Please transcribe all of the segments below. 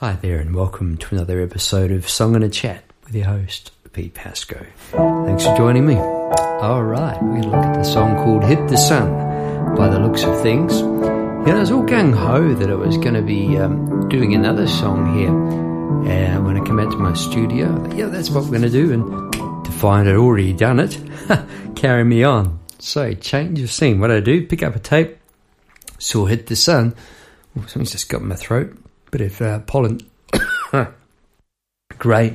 Hi there, and welcome to another episode of Song and a Chat with your host, Pete Pasco. Thanks for joining me. All right, we're going to look at the song called Hit the Sun by the looks of things. Yeah, I was all gung ho that I was going to be um, doing another song here. And when I come out to my studio, yeah, that's what we're going to do. And to find I'd already done it, carry me on. So, change of scene. What I do, pick up a tape, saw Hit the Sun. Oh, something's just got in my throat bit of uh, pollen. Great.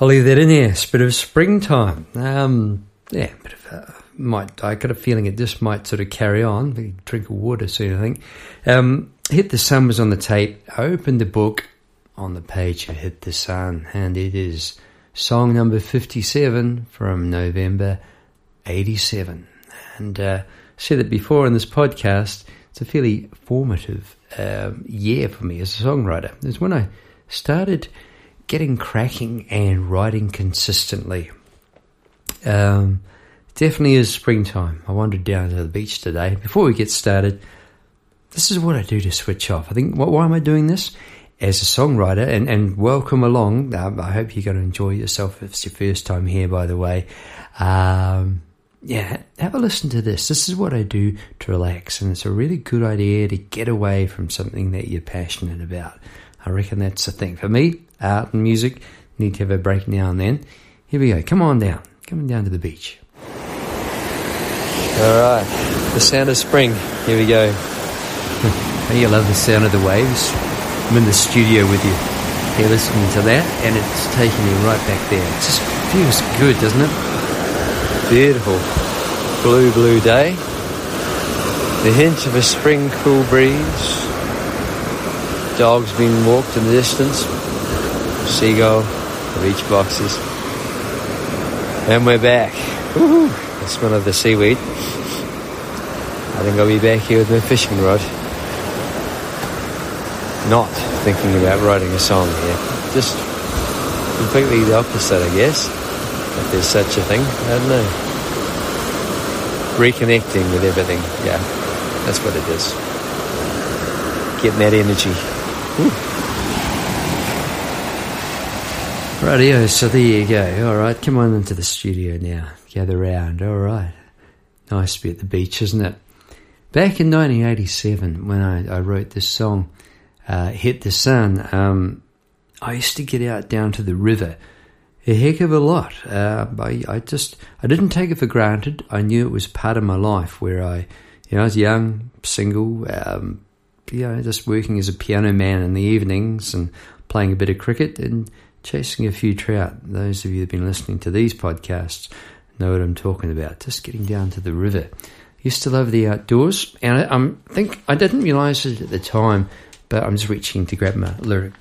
I'll leave that in there. It's a bit of springtime. Um, yeah, bit of might. I got a feeling it just might sort of carry on. Drink of water soon, I think. Um, Hit the Sun was on the tape. I opened the book on the page of Hit the Sun, and it is song number 57 from November 87. And uh, said it before in this podcast, it's a fairly formative um, year for me as a songwriter. It's when I started getting cracking and writing consistently. Um, definitely is springtime. I wandered down to the beach today. Before we get started, this is what I do to switch off. I think, why am I doing this? As a songwriter, and, and welcome along. Um, I hope you're going to enjoy yourself. If it's your first time here, by the way. Um, yeah, have a listen to this. This is what I do to relax, and it's a really good idea to get away from something that you're passionate about. I reckon that's the thing. For me, art and music need to have a break now and then. Here we go. Come on down. Coming down to the beach. All right. The sound of spring. Here we go. you love the sound of the waves. I'm in the studio with you. You're listening to that, and it's taking me right back there. It just feels good, doesn't it? Beautiful blue, blue day. The hint of a spring cool breeze. Dogs being walked in the distance. Seagull, beach boxes. And we're back. Woo-hoo. The smell of the seaweed. I think I'll be back here with my fishing rod. Not thinking about writing a song here. Just completely the opposite, I guess if there's such a thing. I don't know. Reconnecting with everything. Yeah, that's what it is. Getting that energy. Rightio, so there you go. All right, come on into the studio now. Gather round. All right. Nice to be at the beach, isn't it? Back in 1987, when I, I wrote this song, uh, Hit the Sun, um, I used to get out down to the river a heck of a lot. Uh, I, I, just I didn't take it for granted. I knew it was part of my life where I, you know, I was young, single, um, you know, just working as a piano man in the evenings and playing a bit of cricket and chasing a few trout. Those of you who've been listening to these podcasts know what I'm talking about. Just getting down to the river. Used to love the outdoors, and I um, think I didn't realise it at the time, but I'm just reaching to grab my lyric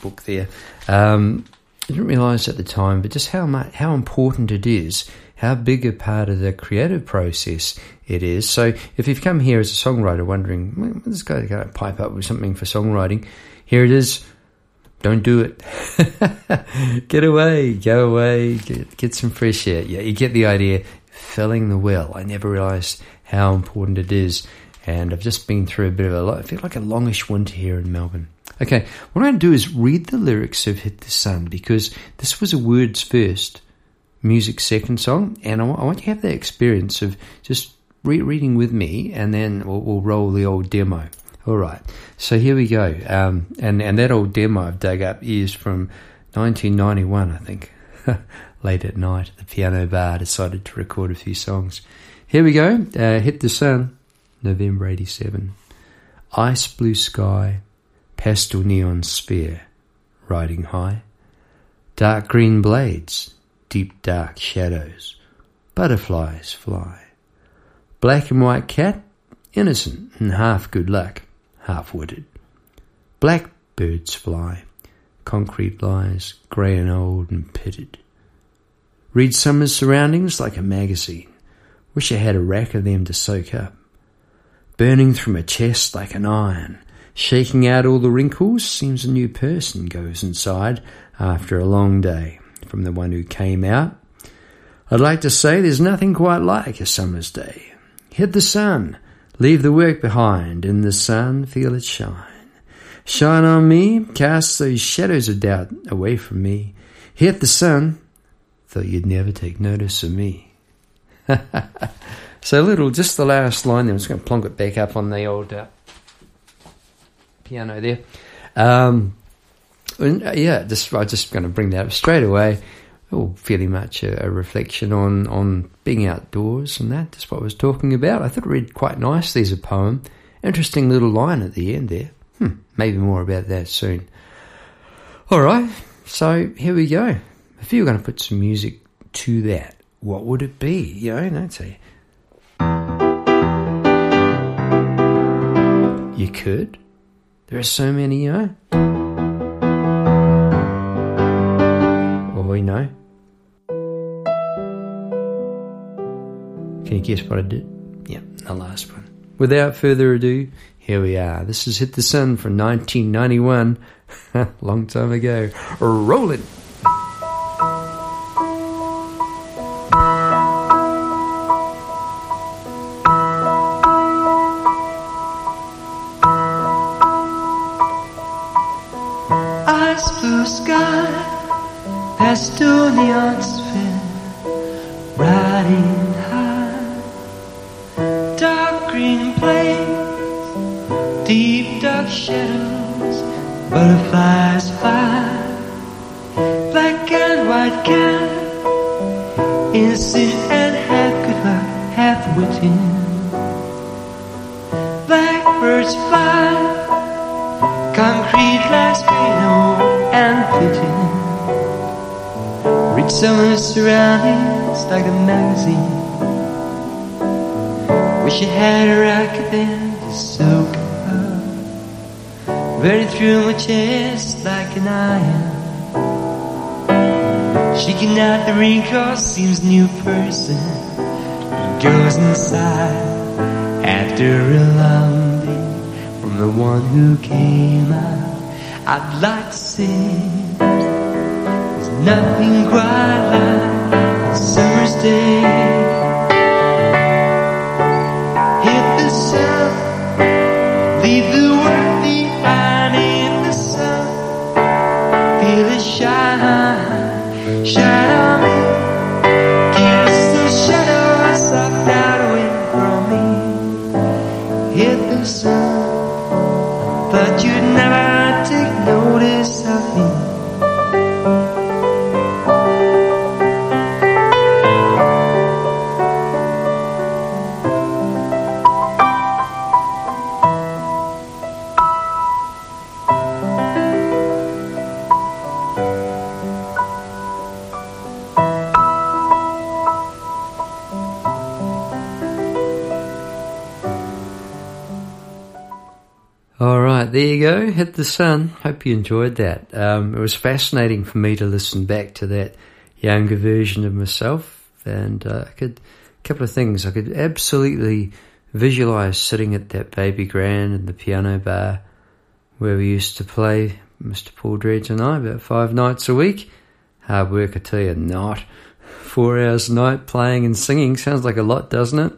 book there. Um, I didn't realise at the time, but just how much, how important it is, how big a part of the creative process it is. So if you've come here as a songwriter wondering, this guy going to pipe up with something for songwriting, here it is. Don't do it. get away, go away, get, get some fresh air. Yeah, you get the idea. Filling the well. I never realised how important it is. And I've just been through a bit of a, I feel like a longish winter here in Melbourne. Okay, what I'm going to do is read the lyrics of Hit the Sun because this was a words first, music second song, and I want, you to have that experience of just reading with me, and then we'll, we'll, roll the old demo. All right, so here we go. Um, and, and that old demo I've dug up is from 1991, I think. Late at night, the piano bar decided to record a few songs. Here we go. Uh, Hit the Sun, November 87. Ice blue sky pastel neon sphere, riding high. Dark green blades, deep dark shadows, butterflies fly. Black and white cat, innocent and half good luck, half witted. Black birds fly, concrete lies, grey and old and pitted. Read summer's surroundings like a magazine. Wish I had a rack of them to soak up. Burning through my chest like an iron, Shaking out all the wrinkles, seems a new person goes inside after a long day from the one who came out. I'd like to say there's nothing quite like a summer's day. Hit the sun, leave the work behind, in the sun feel it shine. Shine on me, cast those shadows of doubt away from me. Hit the sun, thought you'd never take notice of me. so little, just the last line there. I'm just going to plonk it back up on the old uh, piano there. Um, and, uh, yeah, just I'm just going to bring that up straight away. Oh, fairly much a, a, reflection on, on being outdoors and that. That's what I was talking about. I thought it read quite nicely as a poem. Interesting little line at the end there. Hmm, maybe more about that soon. All right, so here we go. If you were going to put some music to that, what would it be? You know, don't say. You could. There are so many, you know. Or we know. Can you guess what I did? Yeah, the last one. Without further ado, here we are. This is Hit the Sun from 1991. Long time ago. Rolling. Seems a magazine. Wish you had a rocket then to soak up. Through my chest like an iron. Shaking out the wrinkles seems new person goes inside after a long the one who came out. I'd like to say there's nothing quite like a summer's day. Hit the sun, leave the world behind in the sun, feel it shine, shine. there you go. Hit the sun you'd never Hope you enjoyed that. Um, it was fascinating for me to listen back to that younger version of myself, and uh, I could a couple of things. I could absolutely visualize sitting at that baby grand in the piano bar where we used to play, Mr. Paul Dredge and I, about five nights a week. Hard work, I tell you, not. Four hours a night playing and singing sounds like a lot, doesn't it?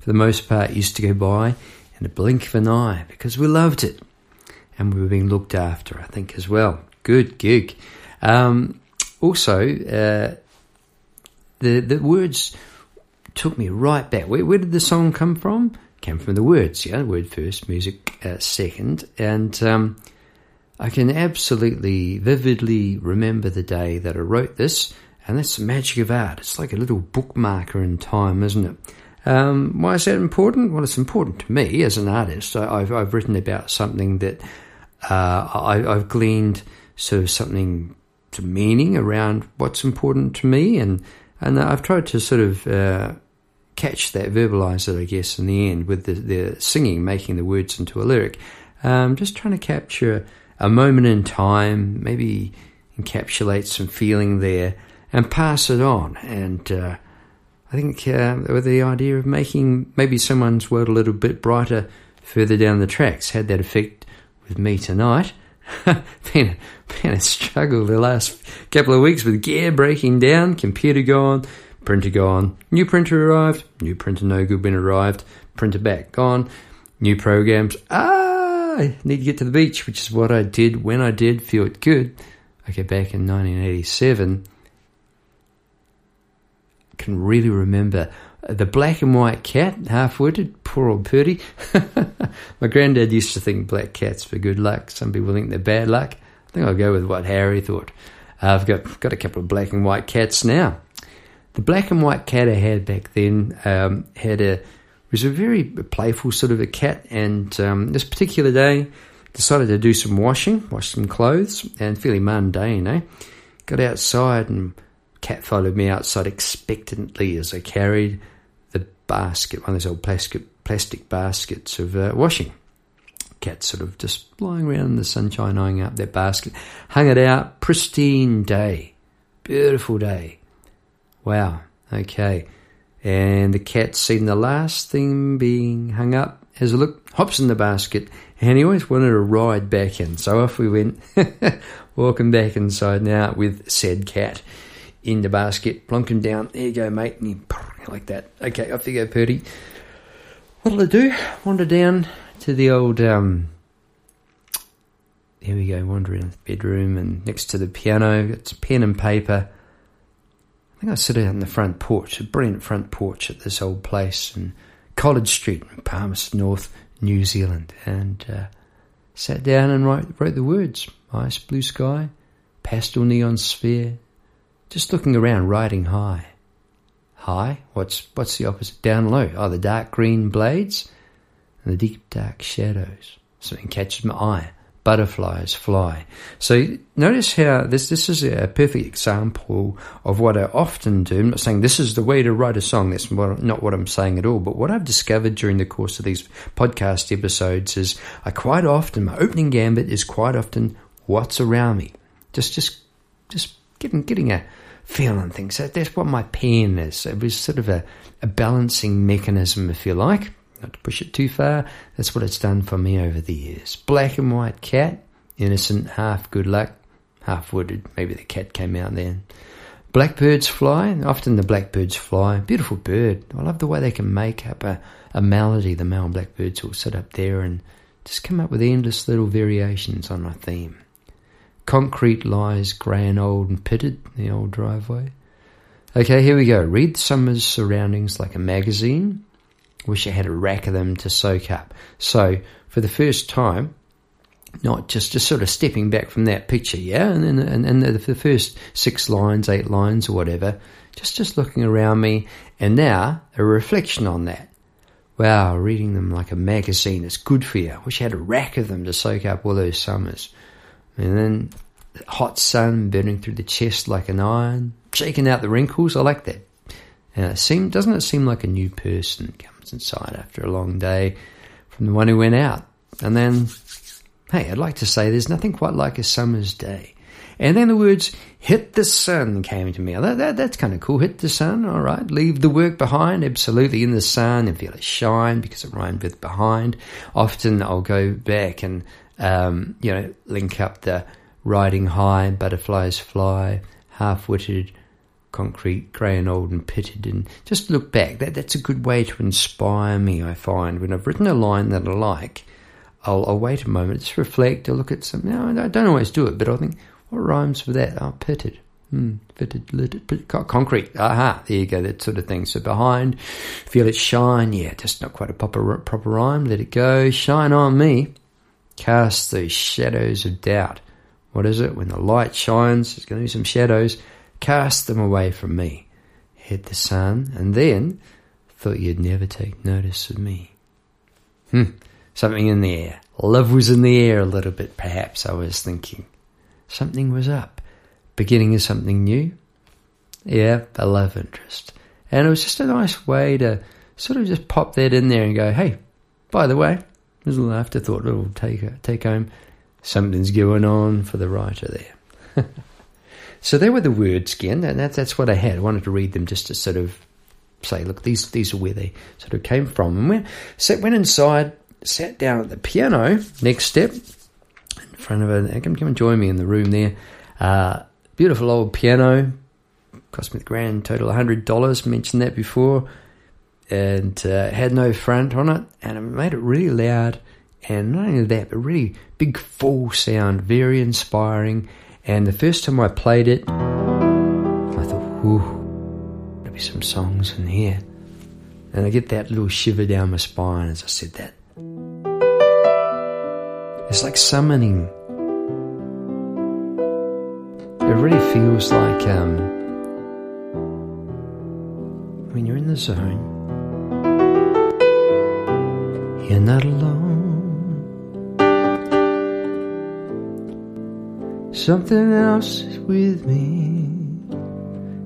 For the most part, used to go by in a blink of an eye because we loved it and we were being looked after, I think, as well. Good gig. Um, also, uh, the the words took me right back. Where, where, did the song come from? Came from the words, yeah, word first, music uh, second, and um, I can absolutely vividly remember the day that I wrote this, and that's the magic of art. It's like a little bookmarker in time, isn't it? Um, why is that important? Well, it's important to me as an artist. I, have I've written about something that uh, I, have gleaned sort of something, to meaning around what's important to me, and and I've tried to sort of uh, catch that, verbalize it, I guess, in the end with the, the singing, making the words into a lyric. Um, just trying to capture a moment in time, maybe encapsulate some feeling there, and pass it on. And uh, I think uh, with the idea of making maybe someone's world a little bit brighter further down the tracks had that effect with me tonight. been, a, been a struggle the last couple of weeks with gear breaking down, computer gone, printer gone, new printer arrived, new printer no good when arrived, printer back gone, new programs. Ah, I need to get to the beach, which is what I did when I did feel it good. Okay, back in 1987, I can really remember the black and white cat, half-witted, poor old Purdy. My granddad used to think black cats were good luck. Some people think they're bad luck. I think I'll go with what Harry thought. Uh, I've got got a couple of black and white cats now. The black and white cat I had back then um, had a was a very playful sort of a cat, and um, this particular day decided to do some washing, wash some clothes, and fairly mundane, eh? Got outside and cat followed me outside expectantly as I carried the basket, one of those old plastic plastic baskets of uh, washing. Cat sort of just lying around in the sunshine, eyeing up that basket. Hung it out, pristine day, beautiful day. Wow. Okay. And the cat's seen the last thing being hung up, has a look, hops in the basket, and he always wanted to ride back in. So off we went, walking back inside now with said cat in the basket, plonk him down. There you go, mate. And he, like that. Okay, off you go, Purdy. What'll I do? Wander down to the old, um, here we go, wander in the bedroom and next to the piano, it's pen and paper. I think I sit out on the front porch, a brilliant front porch at this old place in College Street in Palmerston North, New Zealand, and uh, sat down and wrote, wrote the words. Ice blue sky, pastel neon sphere, just looking around, riding high. High? What's what's the opposite? Down low. Oh, the dark green blades and the deep dark shadows. Something catches my eye. Butterflies fly. So notice how this this is a perfect example of what I often do. I'm not saying this is the way to write a song. That's not what I'm saying at all. But what I've discovered during the course of these podcast episodes is I quite often my opening gambit is quite often what's around me. Just just just getting getting a feeling things. That's what my pen is. It was sort of a, a balancing mechanism, if you like. Not to push it too far. That's what it's done for me over the years. Black and white cat, innocent, half good luck, half wooded. Maybe the cat came out then. Blackbirds fly. Often the blackbirds fly. Beautiful bird. I love the way they can make up a, a melody. The male blackbirds will sit up there and just come up with endless little variations on a theme. Concrete lies grey and old and pitted, in the old driveway. Okay, here we go. Read summer's surroundings like a magazine. Wish I had a rack of them to soak up. So, for the first time, not just just sort of stepping back from that picture, yeah, and then and, and the, the first six lines, eight lines, or whatever, just just looking around me, and now a reflection on that. Wow, reading them like a magazine is good for you. Wish I had a rack of them to soak up all those summers. And then hot sun burning through the chest like an iron, shaking out the wrinkles. I like that. And it seem, doesn't it seem like a new person comes inside after a long day from the one who went out? And then, hey, I'd like to say there's nothing quite like a summer's day. And then the words "hit the sun" came to me. That, that, that's kind of cool. Hit the sun, all right. Leave the work behind, absolutely in the sun, and feel it shine because it rhymed with behind. Often I'll go back and um, you know, link up the riding high, butterflies fly, half-witted, concrete, grey and old and pitted, and just look back. That that's a good way to inspire me. I find when I've written a line that I like, I'll, I'll wait a moment, just reflect, I'll look at some. No, I don't always do it, but I think what rhymes with that? Oh, pitted. Hmm, fitted, lit, concrete. Aha, there you go, that sort of thing. So behind, feel it shine. Yeah, just not quite a proper proper rhyme. Let it go. Shine on me. Cast those shadows of doubt. What is it? When the light shines, there's going to be some shadows. Cast them away from me. Hit the sun, and then thought you'd never take notice of me. Hmm, something in the air. Love was in the air a little bit, perhaps, I was thinking. Something was up. Beginning of something new? Yeah, a love interest. And it was just a nice way to sort of just pop that in there and go, hey, by the way, there's a little afterthought, a little take, take home. Something's going on for the writer there. so there were the words again, and that, that's what I had. I wanted to read them just to sort of say, look, these these are where they sort of came from. And went, sat, went inside, sat down at the piano. Next step, in front of a, come, come and join me in the room there. Uh, beautiful old piano, cost me the grand total $100, mentioned that before and uh, had no front on it, and it made it really loud, And not only that, but really big full sound, very inspiring. And the first time I played it, I thought, whew, there'll be some songs in here. And I get that little shiver down my spine as I said that. It's like summoning. It really feels like um, when you're in the zone, you're not alone. Something else is with me,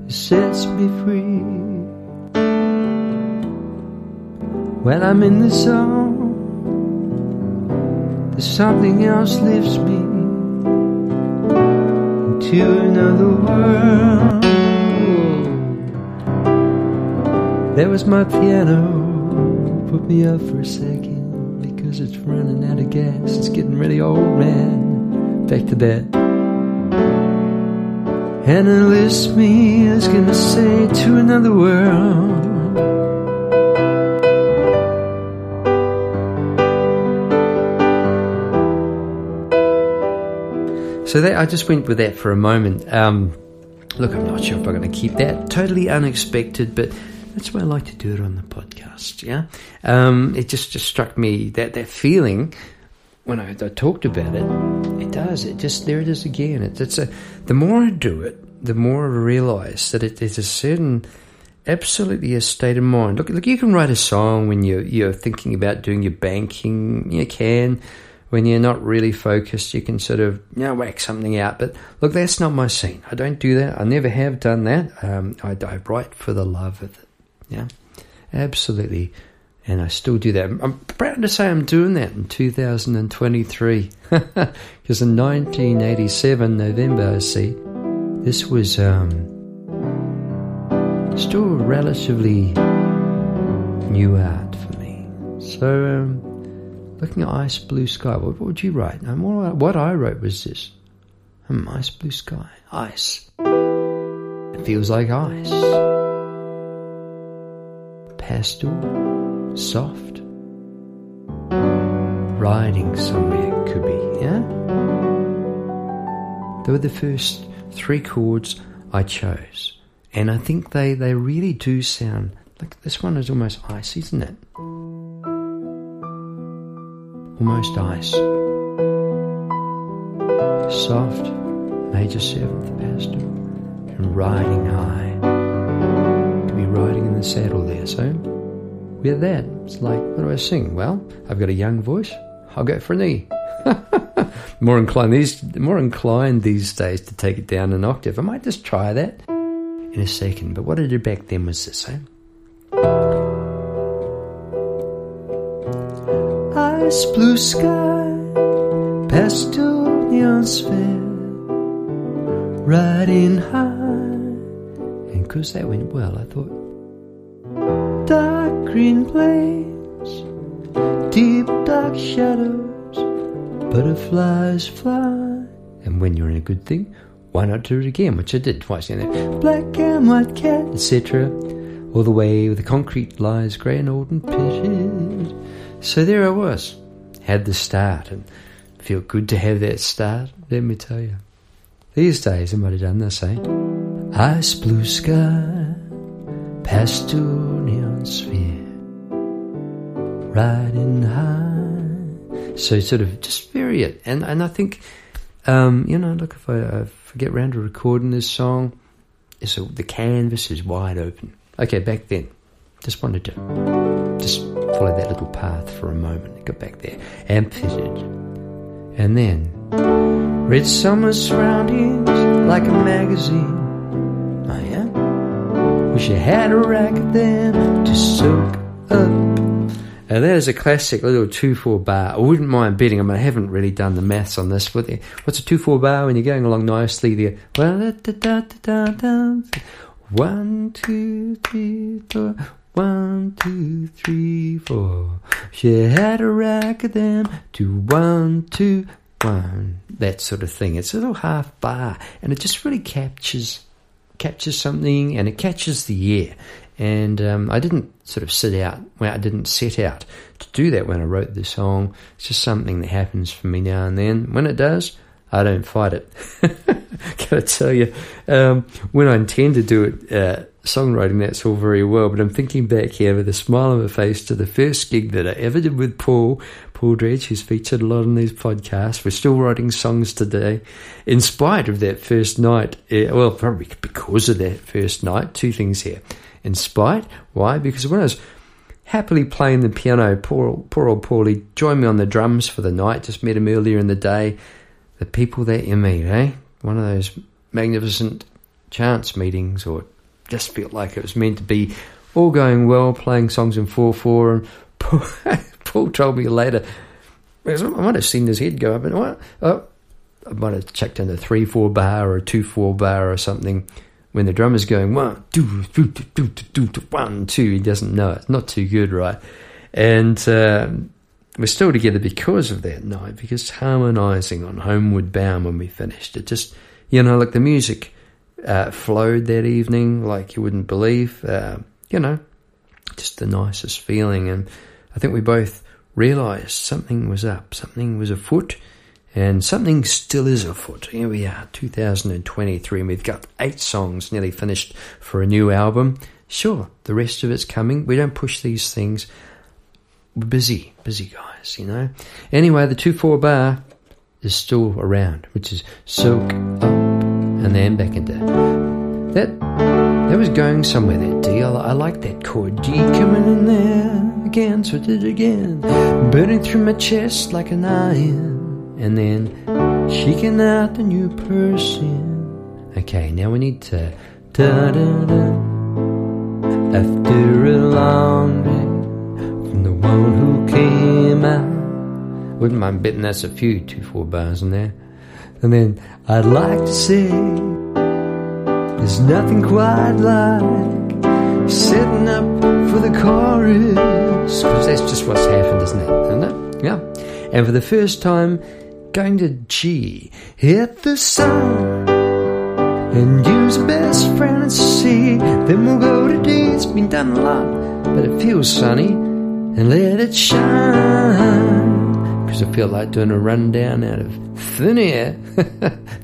it sets me free. When I'm in the zone, there's something else lifts me into another world. There was my piano, put me up for a second it's running out of gas. It's getting really old, man. Back to that. And lifts me, I was gonna say, to another world. So that I just went with that for a moment. Um, look, I'm not sure if I'm going to keep that. Totally unexpected, but that's why I like to do it on the podcast. Yeah, um, it just just struck me that that feeling when I, I, talked about it. It does. It just there it is again. It, it's a the more I do it, the more I realise that it is a certain absolutely a state of mind. Look, look, you can write a song when you're you're thinking about doing your banking. You can when you're not really focused, you can sort of you know, whack something out. But look, that's not my scene. I don't do that. I never have done that. Um, I, I write for the love of it. Yeah, absolutely. And I still do that. I'm proud to say I'm doing that in 2023. Because in 1987, November, I see, this was um, still relatively new art for me. So, um, looking at ice blue sky. What, would you write? What, I wrote was this: um, ice blue sky, ice. It feels like ice. Pastel, soft, riding somewhere could be. Yeah. They were the first three chords I chose, and I think they they really do sound like this one is almost ice, isn't it? almost ice. Soft, major seventh pastel, and riding high. Saddle there, so with that, it's like, what do I sing? Well, I've got a young voice, I'll go for an E. more inclined these more inclined these days to take it down an octave. I might just try that in a second. But what I did back then was this, eh? ice blue sky, pastel neon sphere, riding high. And cause that went well, I thought, dark green plains, deep dark shadows, butterflies fly. And when you're in a good thing, why not do it again? Which I did twice. You know, black and white cat, etc. All the way with the concrete lies grey and old and pitted. So there I was had the start and feel good to have that start, let me tell you. These days, I might have done this, eh? Ice blue sky, pastel neon sphere, riding high. So sort of just vary it. And, and I think, um, you know, look, if I, I get round to recording this song, so the canvas is wide open. Okay, back then, just wanted to just follow that little path for a moment. go back there and fitted. And then read summer surroundings like a magazine. Wish I had a rack of them to soak up. Now that is a classic little 2-4 bar. I wouldn't mind betting, I mean I haven't really done the maths on this, but what's a 2-4 bar when you're going along nicely there? One, two, three, four. One, two, three, four. She had a rack of them. Two, one, two, one. That sort of thing. It's a little half bar, and it just really captures captures something, and it catches the ear. And um, I didn't sort of sit out, well, I didn't set out to do that when I wrote the song. It's just something that happens for me now and then. When it does, I don't fight it. Gotta tell you, um, when I intend to do it, uh, songwriting, that's all very well. But I'm thinking back here with a smile on my face to the first gig that I ever did with Paul, Paul Dredge, who's featured a lot in these podcasts. We're still writing songs today, in spite of that first night. Uh, well, probably because of that first night. Two things here. In spite, why? Because when I was happily playing the piano, poor, poor old Paulie joined me on the drums for the night. Just met him earlier in the day the people that you meet, eh? One of those magnificent chance meetings, or just felt like it was meant to be all going well, playing songs in 4 4. And Paul, told me later, I might have seen his head go up, and what? Oh, I might have checked in a 3 4 bar or a 2 4 bar or something. When the drummer's going one, two, two, two, two, two, one, two, he doesn't know it. Not too good, right? And um, we're still together because of that night, because harmonising on Homeward Bound when we finished. It just, you know, like the music uh, flowed that evening like you wouldn't believe. Uh, you know, just the nicest feeling. And I think we both realised something was up, something was afoot, and something still is afoot. Here we are, 2023, and we've got eight songs nearly finished for a new album. Sure, the rest of it's coming. We don't push these things busy, busy guys, you know. Anyway, the 2 4 bar is still around, which is soak up and then back into that. That was going somewhere, that D. I, I like that chord. D coming in there again, so did again. Burning through my chest like an iron. And then shaking out the new person. Okay, now we need to. Da, da, da. After a long the one who came out. Wouldn't mind betting that's a few two four bars in there. And then I'd like to say there's nothing quite like setting up for the chorus. Because that's just what's happened, isn't it? Isn't it? Yeah. And for the first time, going to G, hit the sun and use best friend at see. Then we'll go to D. It's been done a lot, but it feels sunny and let it shine. Because I feel like doing a rundown out of thin air.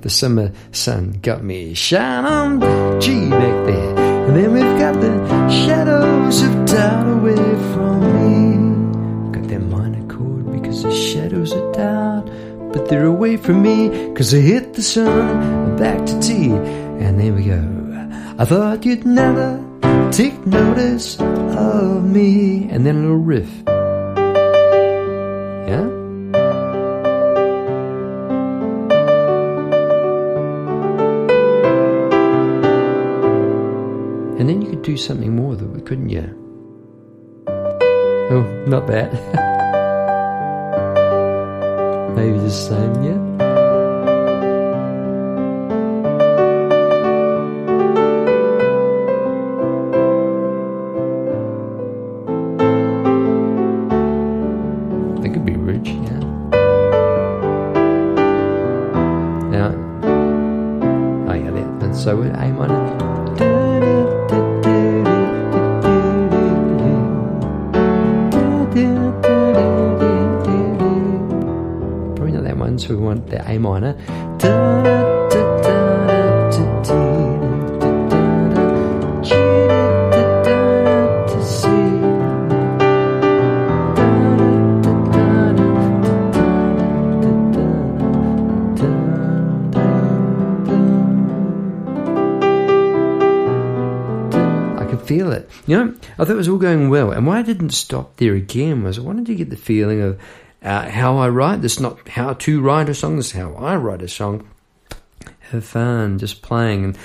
the summer sun got me shine on G back there. And then we've got the shadows have died away from me. Got that minor chord because the shadows are died. But they're away from me because I hit the sun back to T. And there we go. I thought you'd never take notice of me. And then a little riff. Yeah? And then you could do something more it, couldn't you? Oh, not bad. Maybe the same, yeah? It. You know, I thought it was all going well. And why I didn't stop there again was I wanted to get the feeling of uh, how I write. This is not how to write a song. This is how I write a song. Have fun, just playing. And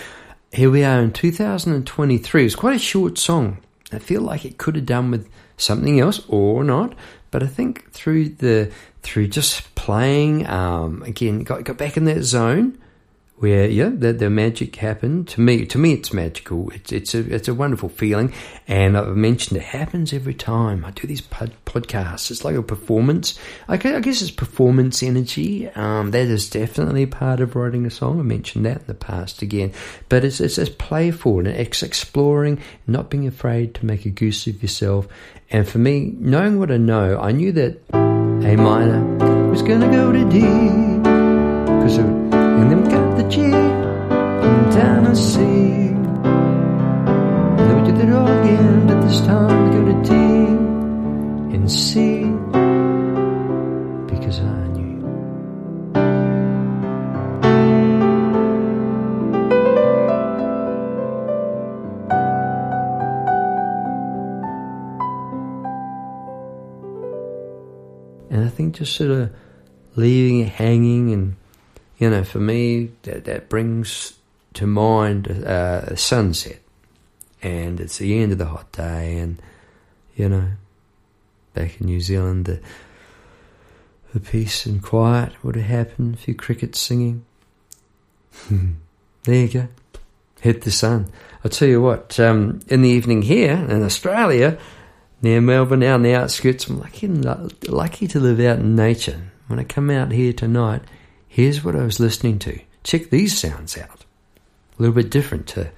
here we are in 2023. It's quite a short song. I feel like it could have done with something else or not. But I think through the through just playing um, again, got got back in that zone where yeah, the, the magic happened. To me, to me, it's magical. It's it's a it's a wonderful feeling, and I've mentioned it happens every time I do these pod, podcasts. It's like a performance. I, I guess it's performance energy. Um, that is definitely part of writing a song. I mentioned that in the past again, but it's it's, it's playful and it's exploring, not being afraid to make a goose of yourself. And for me, knowing what I know, I knew that A minor was gonna go to D because and then Tennessee. Then we did it all again, but this time we go to D and C because I knew. And I think just sort of leaving it hanging and you know, for me, that, that brings to mind a sunset. And it's the end of the hot day, and, you know, back in New Zealand, the, the peace and quiet would have happened, a few crickets singing. there you go. Hit the sun. I'll tell you what, um, in the evening here in Australia, near Melbourne, out in the outskirts, I'm lucky, lucky to live out in nature. When I come out here tonight, Here's what I was listening to. Check these sounds out. A little bit different to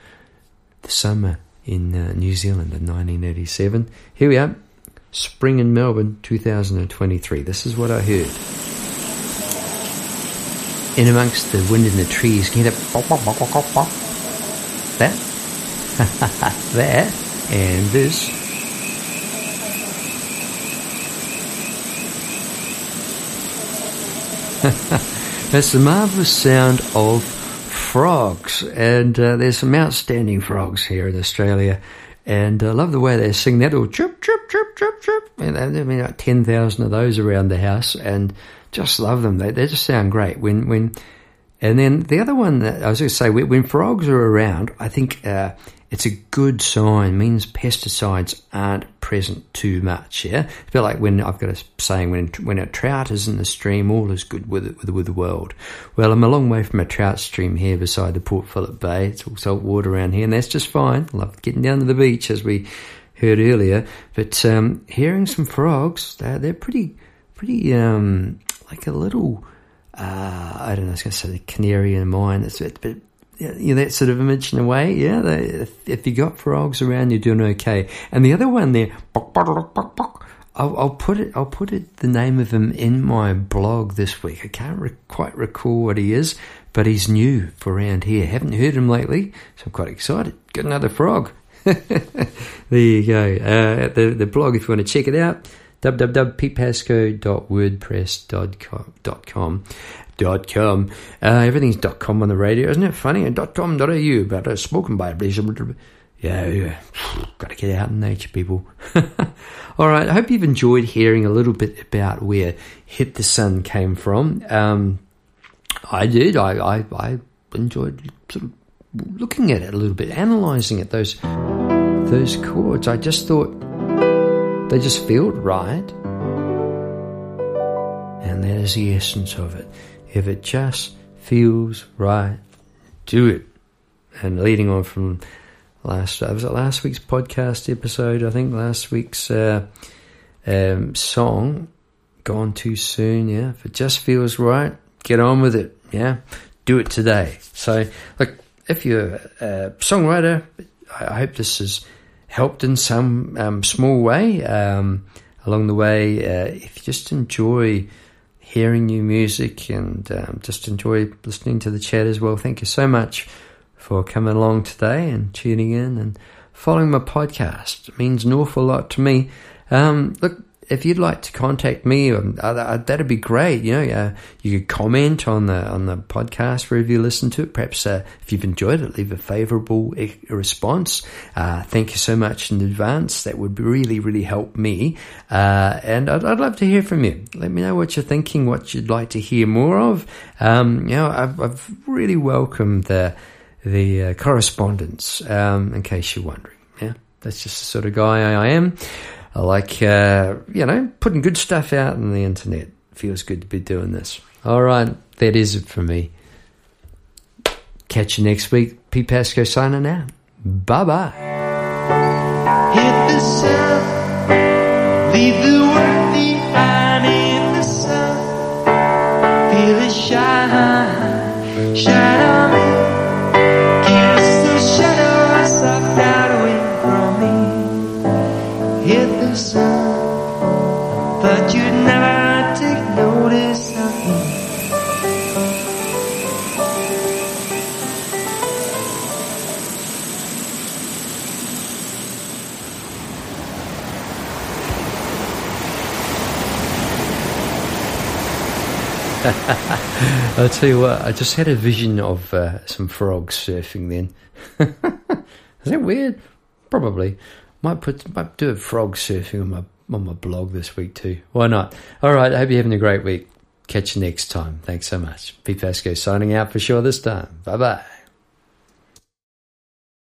the summer in uh, New Zealand in 1987. Here we are, spring in Melbourne 2023. This is what I heard. In amongst the wind in the trees, can you hear that? That? And this. That's the marvellous sound of frogs, and uh, there's some outstanding frogs here in Australia. And I love the way they sing that little chirp, chirp, chirp, chirp, chirp. And I mean, like 10,000 of those around the house, and just love them. They, they just sound great. When, when, and then the other one that I was going to say, when, frogs are around, I think uh, it's a good sign, means pesticides aren't present too much. Yeah, it's a bit like when I've got a saying when when a trout is in the stream, all is good with it with, with the world. Well, I'm a long way from a trout stream here beside the Port Phillip Bay. It's all salt water around here, and that's just fine. Love getting down to the beach as we heard earlier. But um, hearing some frogs, they're, they're pretty pretty um, like a little. Uh, I don't know. I was going to say the canary in mine. It's a bit you know, that sort of image in a way. Yeah, they, if, you got frogs around, you're doing okay. And the other one there, I'll, I'll, put it. I'll put it the name of him in my blog this week. I can't re- quite recall what he is, but he's new for around here. Haven't heard him lately, so I'm quite excited. Got another frog. there you go. Uh, the the blog, if you want to check it out, www.petepasco.wordpress.com dot com. Uh, everything's dot com on the radio, isn't it funny? Dot com dot au, but uh, spoken by a yeah, yeah. Got to get out in nature, people. All right. I hope you've enjoyed hearing a little bit about where "Hit the Sun" came from. Um, I did. I, I, I enjoyed sort of looking at it a little bit, analysing it. Those those chords. I just thought they just felt right, and that is the essence of it. If it just feels right, do it. And leading on from last, uh, was it last week's podcast episode? I think last week's uh, um, song, Gone Too Soon. Yeah, if it just feels right, get on with it. Yeah, do it today. So, look, if you're a songwriter, I hope this has helped in some um, small way um, along the way. Uh, if you just enjoy hearing new music and um, just enjoy listening to the chat as well. Thank you so much for coming along today and tuning in and following my podcast. It means an awful lot to me. Um, look, if you'd like to contact me, um, uh, uh, that'd be great. You know, uh, you could comment on the on the podcast wherever you listen to it. Perhaps uh, if you've enjoyed it, leave a favourable response. Uh, thank you so much in advance. That would really really help me. And I'd, I'd, love to hear from you. Let me know what you're thinking, what you'd like to hear more of. Um, you know, I've, I've, really welcomed the the correspondence. Um, in case you're wondering, yeah, that's just the sort of guy I am. I like, uh, you know, putting good stuff out on the internet. Feels good to be doing this. All right, that is it for me. Catch you next week. Pete Pasco signing out. Bye bye. I'll tell you what, I just had a vision of uh, some frogs surfing then. Is that weird? Probably. Might put might do a frog surfing on my on my blog this week too. Why not? All right, I hope you're having a great week. Catch you next time. Thanks so much. Pete Pasco signing out for sure this time. Bye bye.